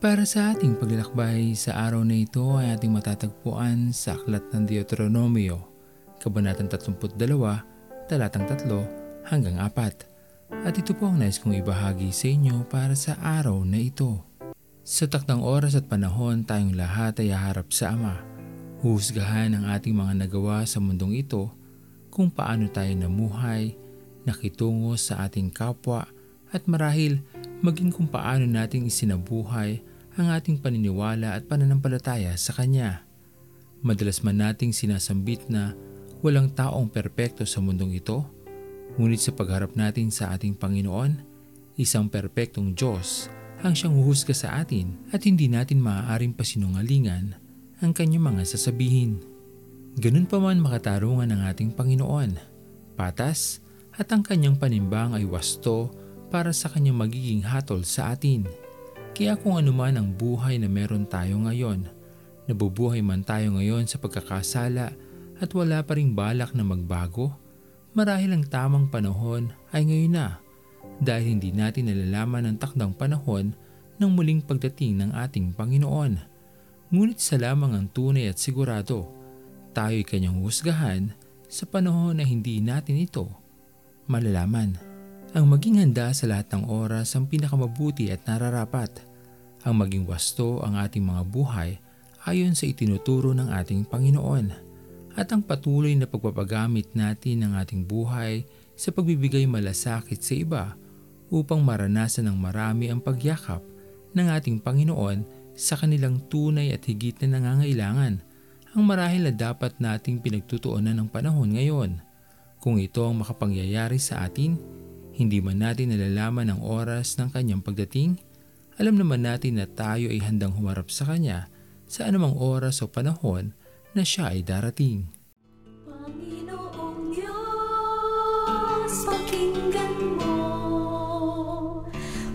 Para sa ating paglalakbay sa araw na ito ay ating matatagpuan sa Aklat ng Deuteronomio, Kabanatang 32, Talatang 3 hanggang 4. At ito po ang nais kong ibahagi sa inyo para sa araw na ito. Sa takdang oras at panahon tayong lahat ay haharap sa Ama. Huhusgahan ang ating mga nagawa sa mundong ito kung paano tayo namuhay, nakitungo sa ating kapwa at marahil maging kung paano nating isinabuhay ang ating paniniwala at pananampalataya sa Kanya. Madalas man nating sinasambit na walang taong perpekto sa mundong ito, ngunit sa pagharap natin sa ating Panginoon, isang perpektong Diyos ang siyang huhusga sa atin at hindi natin maaaring pasinungalingan ang kanyang mga sasabihin. Ganun pa man makatarungan ng ating Panginoon, patas at ang kanyang panimbang ay wasto para sa kanyang magiging hatol sa atin. Kaya kung anuman ang buhay na meron tayo ngayon, nabubuhay man tayo ngayon sa pagkakasala at wala pa ring balak na magbago, marahil ang tamang panahon ay ngayon na dahil hindi natin nalalaman ang takdang panahon ng muling pagdating ng ating Panginoon. Ngunit sa lamang ang tunay at sigurado, tayo'y kanyang husgahan sa panahon na hindi natin ito malalaman. Ang maging handa sa lahat ng oras ang pinakamabuti at nararapat. Ang maging wasto ang ating mga buhay ayon sa itinuturo ng ating Panginoon. At ang patuloy na pagpapagamit natin ng ating buhay sa pagbibigay malasakit sa iba upang maranasan ng marami ang pagyakap ng ating Panginoon sa kanilang tunay at higit na nangangailangan ang marahil na dapat nating pinagtutuunan ng panahon ngayon. Kung ito ang makapangyayari sa atin, hindi man natin nalalaman ang oras ng kanyang pagdating, alam naman natin na tayo ay handang humarap sa kanya sa anumang oras o panahon na siya ay darating. Panginoong Diyos, pakinggan mo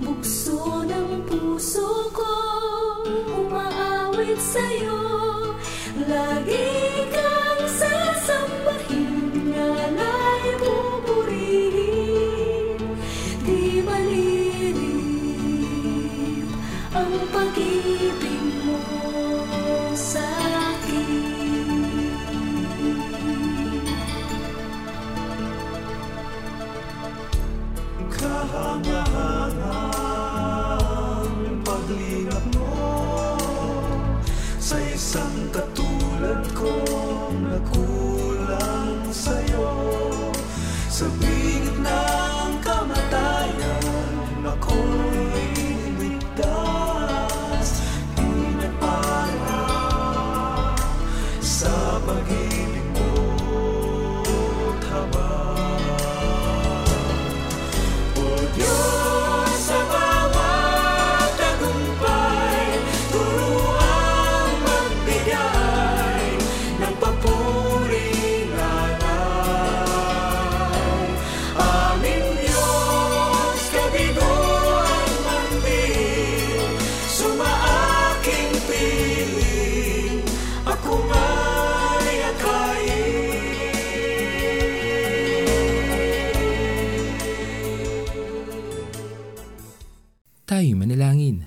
Bukso ng puso ko, umaawit sa'yo Lagi kang sasambahin, Kahangahangang paglingap mo Sa isang katulad Tayo manalangin.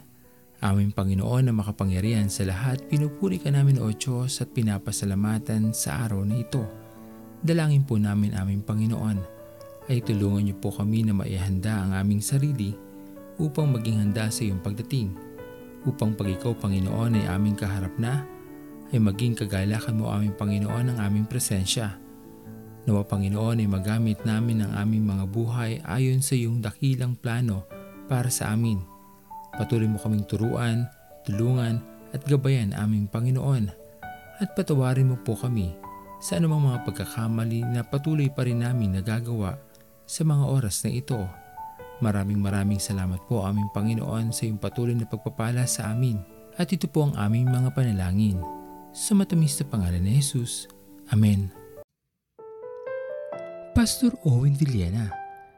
Aming Panginoon na makapangyarihan sa lahat, pinupuri ka namin o Diyos at pinapasalamatan sa araw na ito. Dalangin po namin aming Panginoon ay tulungan niyo po kami na maihanda ang aming sarili upang maging handa sa iyong pagdating. Upang pag ikaw Panginoon ay aming kaharap na, ay maging kagalakan mo aming Panginoon ang aming presensya. Nawa Panginoon ay magamit namin ang aming mga buhay ayon sa iyong dakilang plano para sa amin. Patuloy mo kaming turuan, tulungan at gabayan aming Panginoon. At patawarin mo po kami sa anumang mga pagkakamali na patuloy pa rin namin nagagawa sa mga oras na ito. Maraming maraming salamat po aming Panginoon sa iyong patuloy na pagpapala sa amin. At ito po ang aming mga panalangin. Sa matamis na pangalan ni Jesus. Amen. Pastor Owen Villena,